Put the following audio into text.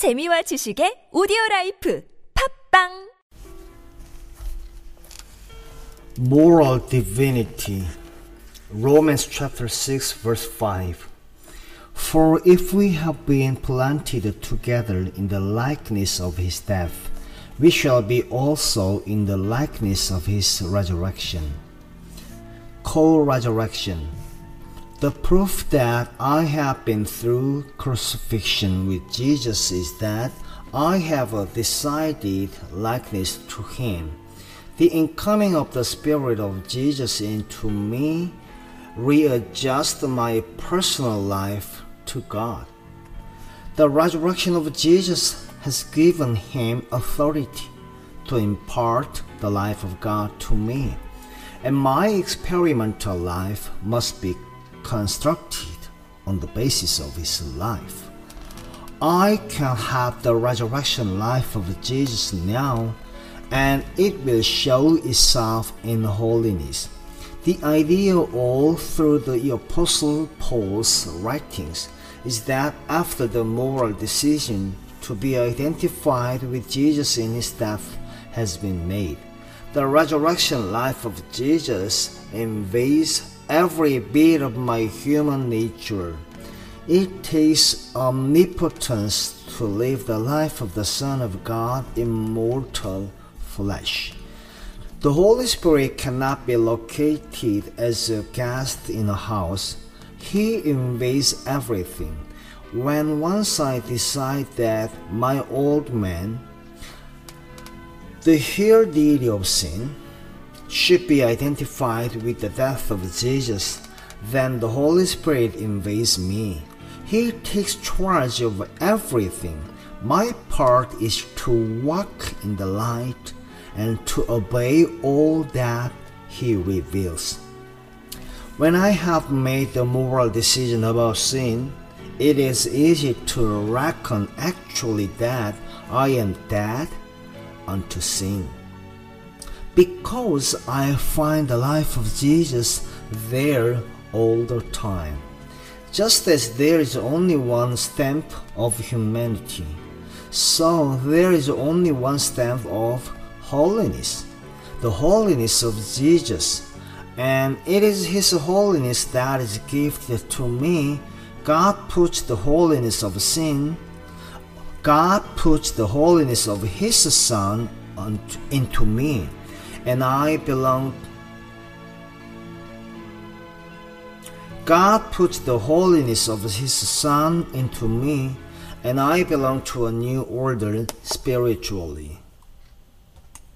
재미와 지식의 오디오 라이프 팟빵 moral divinity. Romans chapter 6, verse 5. For if we have been planted together in the likeness of his death, we shall be also in the likeness of his resurrection. Co resurrection. The proof that I have been through crucifixion with Jesus is that I have a decided likeness to him. The incoming of the Spirit of Jesus into me readjusts my personal life to God. The resurrection of Jesus has given him authority to impart the life of God to me, and my experimental life must be constructed on the basis of his life. I can have the resurrection life of Jesus now, and it will show itself in holiness. The idea all through the Apostle Paul's writings is that after the moral decision to be identified with Jesus in his death has been made, the resurrection life of Jesus invades every bit of my human nature. It takes omnipotence to live the life of the Son of God in mortal flesh. The Holy Spirit cannot be located as a guest in a house. He invades everything. When once I decide that my old man, the heredity of sin, should be identified with the death of Jesus, then the Holy Spirit invades me. He takes charge of everything. My part is to walk in the light and to obey all that He reveals. When I have made the moral decision about sin, it is easy to reckon actually that I am dead unto sin. Because I find the life of Jesus there all the time. Just as there is only one stamp of humanity, so there is only one stamp of holiness, the holiness of Jesus. And it is His holiness that is gifted to me. God puts the holiness of sin, God puts the holiness of His Son into me, and I belong. God put the holiness of His Son into me, and I belong to a new order spiritually.